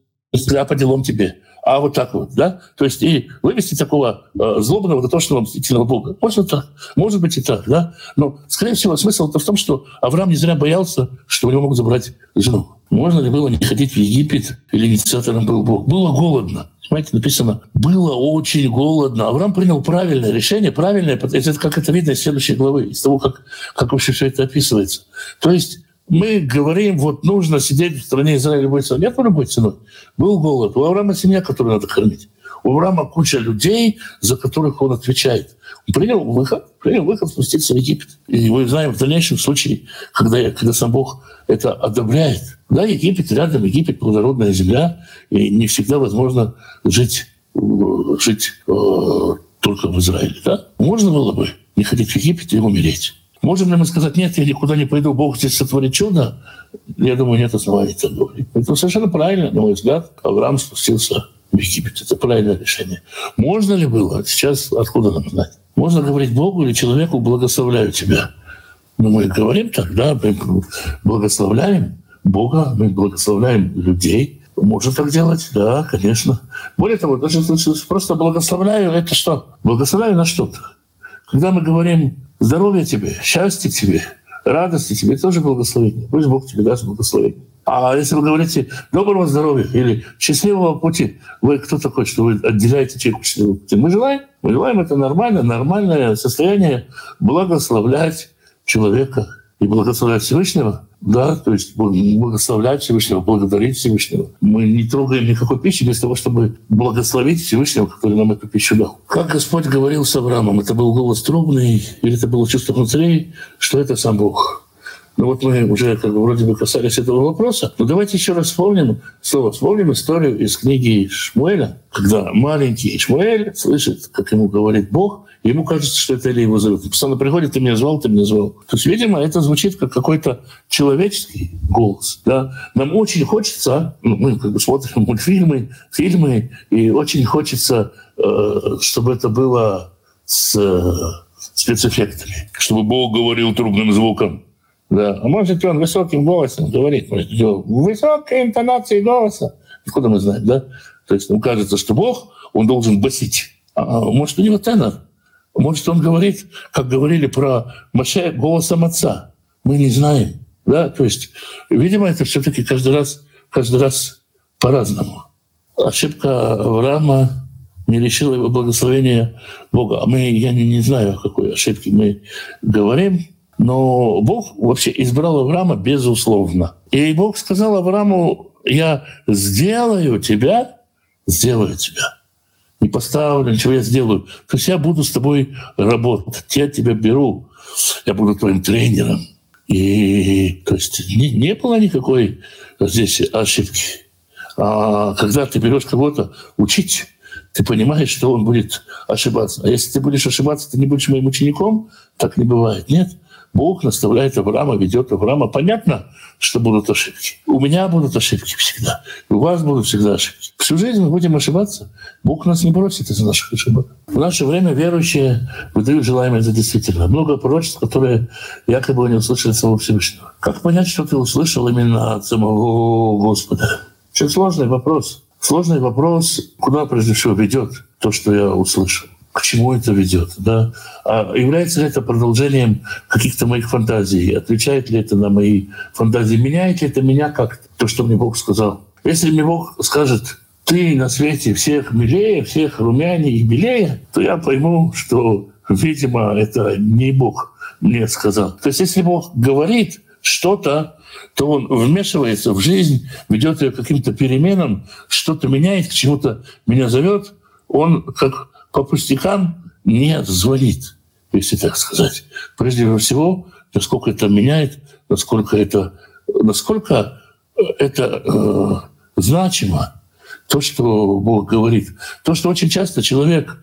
а по делам тебе а вот так вот, да? То есть и вывести такого э, злобного, дотошного, мстительного Бога. Можно так, может быть и так, да? Но, скорее всего, смысл-то в том, что Авраам не зря боялся, что у него могут забрать жену. Можно ли было не ходить в Египет, или инициатором был Бог? Было голодно. Понимаете, написано, было очень голодно. Авраам принял правильное решение, правильное, это как это видно из следующей главы, из того, как, как вообще все это описывается. То есть мы говорим, вот нужно сидеть в стране Израиля любой ценой. Нет, любой ценой. Был голод. У Авраама семья, которую надо кормить. У Авраама куча людей, за которых он отвечает. Он принял выход, принял выход спуститься в Египет. И мы знаем в дальнейшем случае, когда, когда сам Бог это одобряет. Да, Египет рядом, Египет плодородная земля, и не всегда возможно жить, жить э, только в Израиле. Да? Можно было бы не ходить в Египет и умереть. Можем ли мы сказать, нет, я никуда не пойду, Бог здесь сотворит чудо? Я думаю, нет оснований так говорить. Это совершенно правильно, на мой взгляд. Авраам спустился в Египет. Это правильное решение. Можно ли было? Сейчас откуда нам знать? Можно говорить Богу или человеку «благословляю тебя». Но мы говорим так, да, мы благословляем Бога, мы благословляем людей. Можно так делать, да, конечно. Более того, даже просто благословляю, это что? Благословляю на что-то. Когда мы говорим здоровья тебе, счастья тебе, радости тебе, это тоже благословение. Пусть Бог тебе даст благословение. А если вы говорите доброго здоровья или счастливого пути, вы кто такой, что вы отделяете человека счастливого пути? Мы желаем, мы желаем это нормально, нормальное состояние благословлять человека и благословлять Всевышнего, да, то есть благословлять Всевышнего, благодарить Всевышнего. Мы не трогаем никакой пищи без того, чтобы благословить Всевышнего, который нам эту пищу дал. Как Господь говорил с Авраамом, это был голос трубный, или это было чувство внутри, что это сам Бог. Ну вот мы уже как бы вроде бы касались этого вопроса. Но давайте еще раз вспомним, снова вспомним историю из книги Шмуэля, когда маленький Шмуэль слышит, как ему говорит Бог, ему кажется, что это Илья его зовет. Он постоянно приходит, ты меня звал, ты меня звал. То есть, видимо, это звучит как какой-то человеческий голос. Да? Нам очень хочется, ну, мы как бы смотрим мультфильмы, фильмы, и очень хочется, э, чтобы это было с э, спецэффектами. Чтобы Бог говорил трубным звуком. Да. А может, он высоким голосом говорит, может, высокой интонацией голоса. Откуда мы знаем, да? То есть нам кажется, что Бог, он должен басить. А может, у него тенор. Может, он говорит, как говорили про Маше, голосом отца. Мы не знаем. Да? То есть, видимо, это все таки каждый раз, каждый раз по-разному. Ошибка Авраама не лишила его благословения Бога. А мы, я не, не знаю, о какой ошибке мы говорим, но Бог вообще избрал Авраама безусловно. И Бог сказал Аврааму, я сделаю тебя, сделаю тебя. Не поставлю, ничего я сделаю. То есть я буду с тобой работать, я тебя беру, я буду твоим тренером. И то есть не, не было никакой здесь ошибки. А когда ты берешь кого-то учить, ты понимаешь, что он будет ошибаться. А если ты будешь ошибаться, ты не будешь моим учеником, так не бывает. Нет. Бог наставляет Авраама, ведет Авраама. Понятно, что будут ошибки. У меня будут ошибки всегда. У вас будут всегда ошибки. Всю жизнь мы будем ошибаться. Бог нас не бросит из-за наших ошибок. В наше время верующие выдают желаемое за действительно. Много пророчеств, которые якобы не услышали самого Всевышнего. Как понять, что ты услышал именно от самого Господа? Очень сложный вопрос. Сложный вопрос, куда прежде всего ведет то, что я услышал к чему это ведет, да? А является ли это продолжением каких-то моих фантазий? Отвечает ли это на мои фантазии? Меняет ли это меня как то, что мне Бог сказал? Если мне Бог скажет, ты на свете всех милее, всех румянее и белее, то я пойму, что, видимо, это не Бог мне сказал. То есть если Бог говорит что-то, то он вмешивается в жизнь, ведет ее к каким-то переменам, что-то меняет, к чему-то меня зовет. Он как по пустякам не звонит, если так сказать. Прежде всего, насколько это меняет, насколько это, насколько это э, значимо, то, что Бог говорит. То, что очень часто человек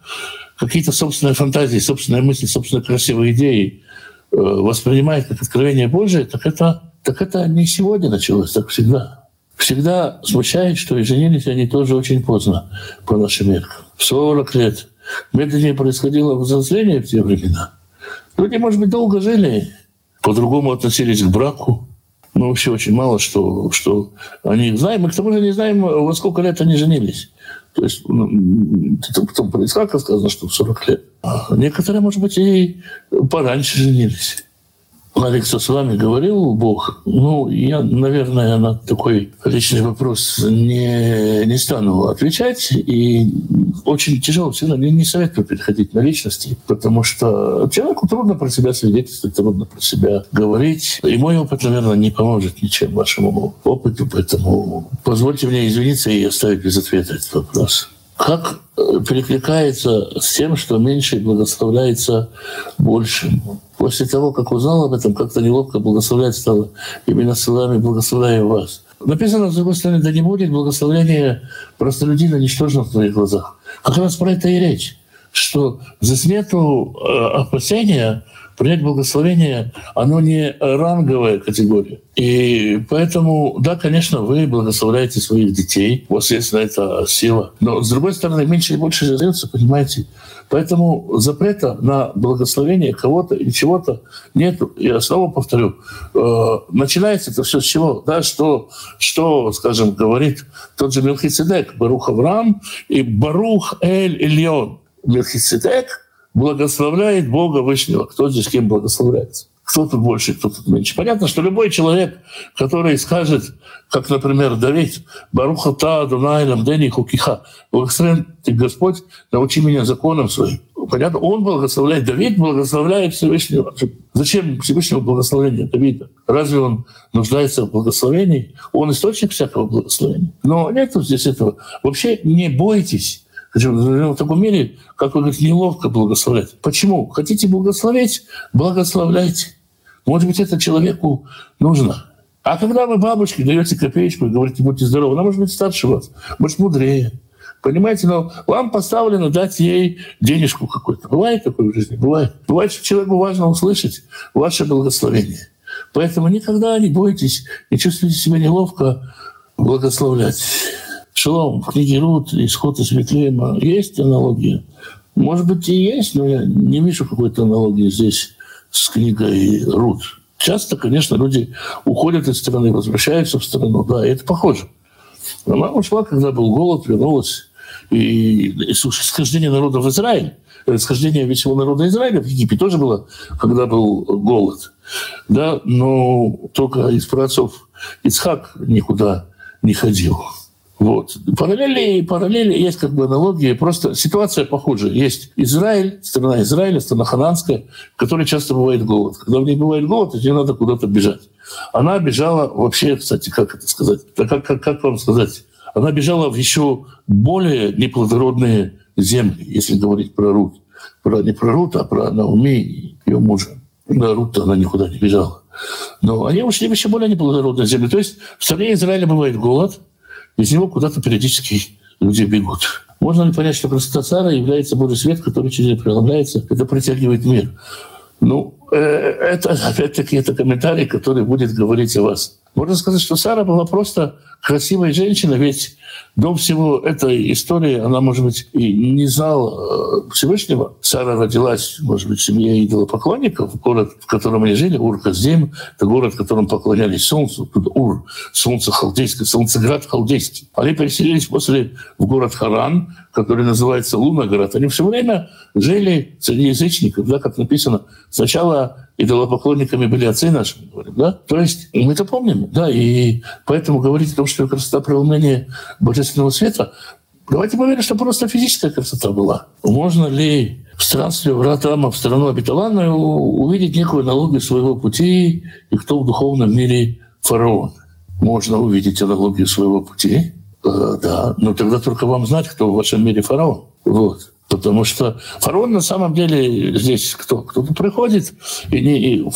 какие-то собственные фантазии, собственные мысли, собственные красивые идеи э, воспринимает как откровение Божие, так это, так это не сегодня началось, так всегда. Всегда смущает, что и женились они тоже очень поздно по нашим меркам. 40 лет, медленнее происходило взросление в те времена. Люди, может быть, долго жили, по-другому относились к браку. Мы вообще очень мало что, что они знаем. Мы к тому же не знаем, во сколько лет они женились. То есть ну, потом про Исхака сказано, что в 40 лет. А некоторые, может быть, и пораньше женились. Алекса с вами говорил Бог? Ну, я, наверное, на такой личный вопрос не, не стану отвечать. И очень тяжело всегда. Не, не советую переходить на личности, потому что человеку трудно про себя свидетельствовать, трудно про себя говорить. И мой опыт, наверное, не поможет ничем вашему опыту, поэтому позвольте мне извиниться и оставить без ответа этот вопрос. Как э, перекликается с тем, что меньше благословляется большим? После того, как узнал об этом, как-то неловко благословлять стало. Именно словами «благословляю вас». Написано, с другой стороны, да не будет благословения простолюдина ничтожно в твоих глазах. Как раз про это и речь. что здесь нету э, опасения принять благословение, оно не ранговая категория. И поэтому, да, конечно, вы благословляете своих детей, у вас есть на это сила. Но, с другой стороны, меньше и больше остается, понимаете? Поэтому запрета на благословение кого-то или чего-то нет. Я снова повторю, э, начинается это все с чего? Да, что, что, скажем, говорит тот же Мелхиседек, Барух Авраам и Барух Эль Ильон. Мелхиседек благословляет Бога Вышнего. Кто здесь кем благословляется? Кто тут больше, кто тут меньше? Понятно, что любой человек, который скажет, как, например, Давид, «Баруха та Дунайлам Дени Хукиха», «Благословен ты, Господь, научи меня законам своим». Понятно, он благословляет, Давид благословляет Всевышнего. Зачем Всевышнего благословения Давида? Разве он нуждается в благословении? Он источник всякого благословения. Но нет здесь этого. Вообще не бойтесь в таком мире, как вы говорите, неловко благословлять. Почему? Хотите благословить? Благословляйте. Может быть, это человеку нужно. А когда вы бабушке даете копеечку и говорите, будьте здоровы, она может быть старше вас, может мудрее. Понимаете, но вам поставлено дать ей денежку какую-то. Бывает такое в жизни? Бывает. Бывает, что человеку важно услышать ваше благословение. Поэтому никогда не бойтесь, не чувствуйте себя неловко благословлять. Шалом, в книге Рут, Исход из Витлеема есть аналогия? Может быть, и есть, но я не вижу какой-то аналогии здесь с книгой Рут. Часто, конечно, люди уходят из страны, возвращаются в страну. Да, это похоже. Она ушла, когда был голод, вернулась. И, и схождение народа в Израиль, схождение всего народа Израиля в Египте тоже было, когда был голод. Да, но только из праотцов Ицхак никуда не ходил. Вот. Параллели, параллели есть как бы аналогии, просто ситуация похожа. Есть Израиль, страна Израиля, страна хананская, в которой часто бывает голод. Когда в ней бывает голод, ей надо куда-то бежать. Она бежала вообще, кстати, как это сказать? Как, как, как вам сказать? Она бежала в еще более неплодородные земли, если говорить про Рут. Про, не про Рут, а про Науми и ее мужа. Да, Рут она никуда не бежала. Но они ушли в еще более неплодородные земли. То есть в стране Израиля бывает голод – из него куда-то периодически люди бегут. Можно ли понять, что красота цара является Божий свет, который через нее преломляется, это притягивает мир? Ну, э, это, опять-таки, это комментарий, который будет говорить о вас. Можно сказать, что Сара была просто красивая женщина, ведь до всего этой истории она, может быть, и не знала э, Всевышнего. Сара родилась, может быть, в семье идолопоклонников. Город, в котором они жили, Ур-Каздим, это город, в котором поклонялись солнцу. Тут Ур, солнце халдейское, солнцеград халдейский. Они переселились после в город Харан, который называется Луноград. Они все время жили среди язычников, да, как написано. Сначала идолопоклонниками были отцы наши, говорим, да? То есть мы это помним, да, и поэтому говорить о том, что красота преломления божественного света, давайте поверим, что просто физическая красота была. Можно ли в странстве врат Рама в страну обетованную увидеть некую аналогию своего пути и кто в духовном мире фараон? Можно увидеть аналогию своего пути, э, да, но тогда только вам знать, кто в вашем мире фараон. Вот. Потому что фараон на самом деле здесь кто? Кто-то приходит, и, не, и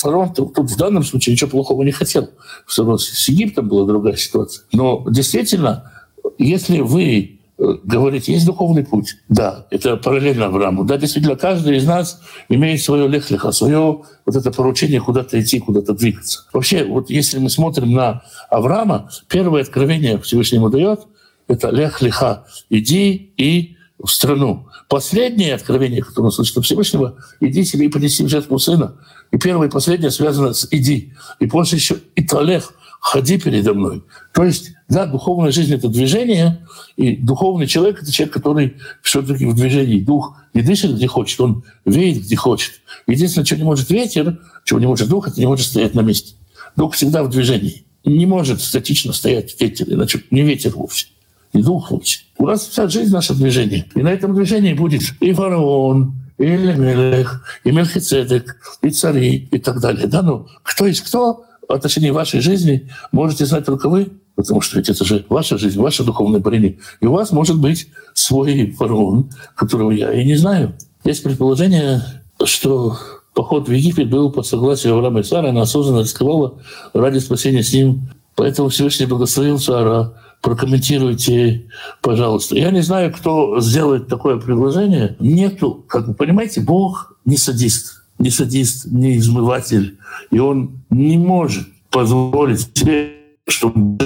фараон тут в данном случае ничего плохого не хотел. С Египтом была другая ситуация. Но действительно, если вы э, говорите, есть духовный путь, да, это параллельно Аврааму. Да, действительно, каждый из нас имеет свое лехлиха, свое вот это поручение куда-то идти, куда-то двигаться. Вообще, вот если мы смотрим на Авраама, первое откровение Всевышнему дает — это лех-лиха, иди и в страну. Последнее откровение, которое он слышит от Всевышнего, иди себе и принеси в жертву сына. И первое и последнее связано с «иди». И после еще «и талех», ходи передо мной. То есть, да, духовная жизнь — это движение, и духовный человек — это человек, который все-таки в движении. Дух не дышит, где хочет, он веет, где хочет. Единственное, что не может ветер, чего не может дух, это не может стоять на месте. Дух всегда в движении. Не может статично стоять ветер, иначе не ветер вовсе и дух вовсе. У нас вся жизнь наше движение. И на этом движении будет и фараон, и Элемелех, и Мелхицедек, и цари, и так далее. Да, ну, кто есть кто в отношении вашей жизни, можете знать только вы, потому что ведь это же ваша жизнь, ваше духовное парение. И у вас может быть свой фараон, которого я и не знаю. Есть предположение, что поход в Египет был по согласию Авраама и Сары, она осознанно рисковала ради спасения с ним. Поэтому Всевышний благословил Сара прокомментируйте, пожалуйста. Я не знаю, кто сделает такое предложение. Нету, как вы понимаете, Бог не садист, не садист, не измыватель. И он не может позволить себе, чтобы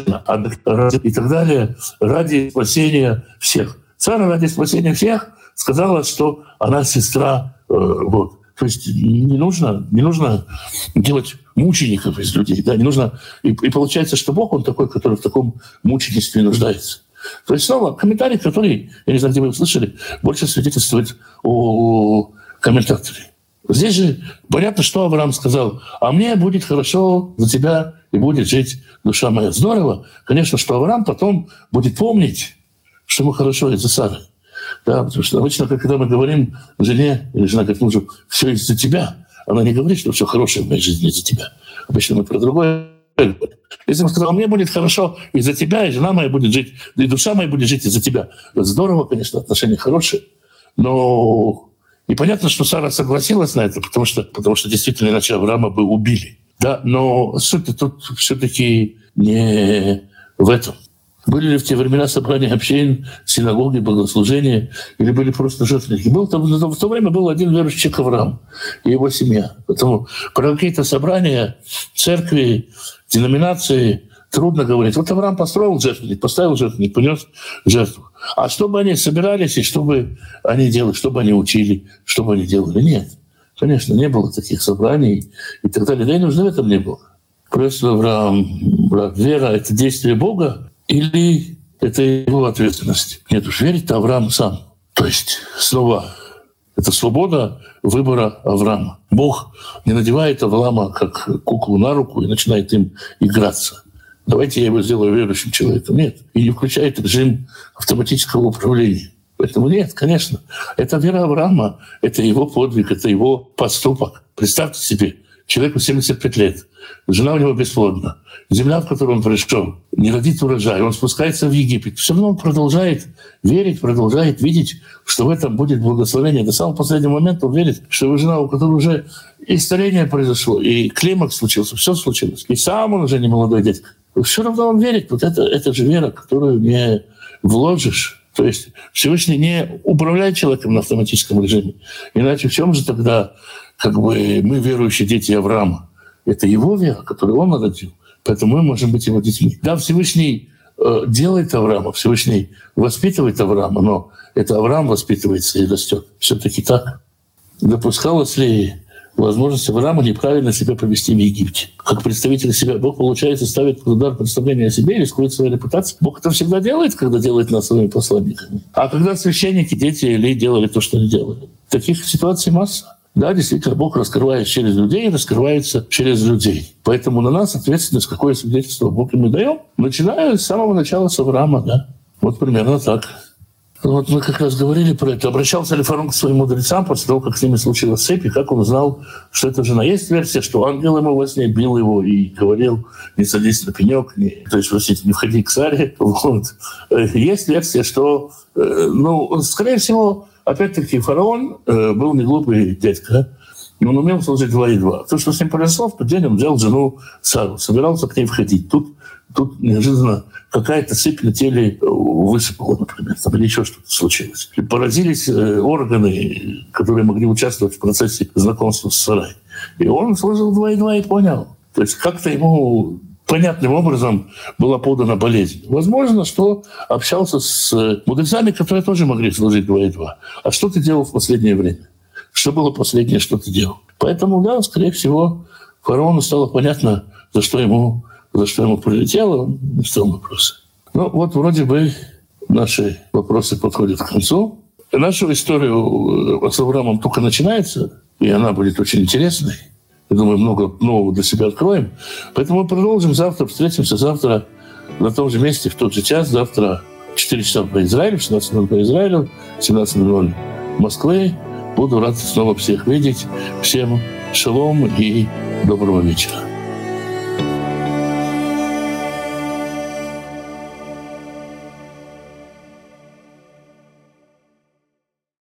и так далее, ради спасения всех. Сара ради спасения всех сказала, что она сестра. Э, вот. То есть не нужно, не нужно делать мучеников из людей. Да? Не нужно... И, и получается, что Бог, он такой, который в таком мученичестве нуждается. То есть снова комментарий, который, я не знаю, где вы услышали, больше свидетельствует о комментаторе. Здесь же понятно, что Авраам сказал, а мне будет хорошо за тебя и будет жить душа моя. Здорово, конечно, что Авраам потом будет помнить, что ему хорошо из-за Сары. Да, потому что обычно, когда мы говорим жене или жена говорит мужу, все из-за тебя, она не говорит, что все хорошее в моей жизни из-за тебя. Обычно мы про другое если он сказал, мне будет хорошо из-за тебя, и жена моя будет жить, и душа моя будет жить из-за тебя. Здорово, конечно, отношения хорошие, но и понятно, что Сара согласилась на это, потому что, потому что действительно иначе Авраама бы убили. Да, но суть тут все-таки не в этом. Были ли в те времена собрания общин, синагоги, богослужения, или были просто жертвенники? Был там, в то время был один верующий Авраам и его семья. Поэтому про какие-то собрания, церкви, деноминации трудно говорить. Вот Авраам построил жертвенник, поставил жертвенник, понес жертву. А чтобы они собирались и чтобы они делали, чтобы они учили, чтобы они делали? Нет. Конечно, не было таких собраний и так далее. Да и нужды в этом не было. Просто Авраам, брат, вера — это действие Бога, или это его ответственность? Нет уж, верить-то Авраам сам. То есть снова это свобода выбора Авраама. Бог не надевает Авраама как куклу на руку и начинает им играться. Давайте я его сделаю верующим человеком. Нет. И не включает режим автоматического управления. Поэтому нет, конечно. Это вера Авраама, это его подвиг, это его поступок. Представьте себе, человеку 75 лет, жена у него бесплодна, земля, в которую он пришел, не родит урожай, он спускается в Египет. Все равно он продолжает верить, продолжает видеть, что в этом будет благословение. До самого последнего момента он верит, что его жена, у которой уже и старение произошло, и климакс случился, все случилось. И сам он уже не молодой дядька. Все равно он верит. Вот это, это же вера, которую не вложишь. То есть Всевышний не управляет человеком на автоматическом режиме. Иначе в чем же тогда как бы мы верующие дети Авраама? Это его вера, которую он родил. Поэтому мы можем быть его детьми. Да, Всевышний э, делает Авраама, Всевышний воспитывает Авраама, но это Авраам воспитывается и растет. Все-таки так. Допускалось ли возможность Авраама неправильно себя повести в Египте. Как представитель себя Бог, получается, ставит под удар представление о себе, рискует своей репутацией. Бог это всегда делает, когда делает нас своими посланниками. А когда священники, дети или делали то, что они делали. Таких ситуаций масса. Да, действительно, Бог раскрывается через людей и раскрывается через людей. Поэтому на нас ответственность, какое свидетельство Бог ему даем, начиная с самого начала с Авраама. Да? Вот примерно так. Вот мы как раз говорили про это. Обращался ли Фарон к своим мудрецам после того, как с ними случилась цепь, и как он узнал, что это жена. Есть версия, что ангел ему во сне бил его и говорил, не садись на пенек, не, то есть, простите, не входи к царе. Вот. Есть версия, что, э, ну, скорее всего, опять-таки, фараон э, был не глупый дядька, он умел служить два и два. То, что с ним произошло, в тот день он взял жену Сару, собирался к ней входить. Тут, тут неожиданно какая-то сыпь на теле э, высыпала, например, там, или еще что-то случилось. И поразились э, органы, которые могли участвовать в процессе знакомства с Сарой. И он служил два и два и понял. То есть как-то ему понятным образом была подана болезнь. Возможно, что общался с э, мудрецами, которые тоже могли служить два и два. А что ты делал в последнее время? Что было последнее, что ты делал? Поэтому, да, скорее всего, фараону стало понятно, за что ему, за что ему прилетело, он не стал вопросы. Ну, вот вроде бы наши вопросы подходят к концу. Нашу историю э, с Авраамом только начинается, и она будет очень интересной. Я думаю, много нового для себя откроем. Поэтому мы продолжим завтра, встретимся завтра на том же месте, в тот же час. Завтра 4 часа по Израилю, 16.00 по Израилю, 17.00 Москвы. Буду рад снова всех видеть. Всем шалом и доброго вечера.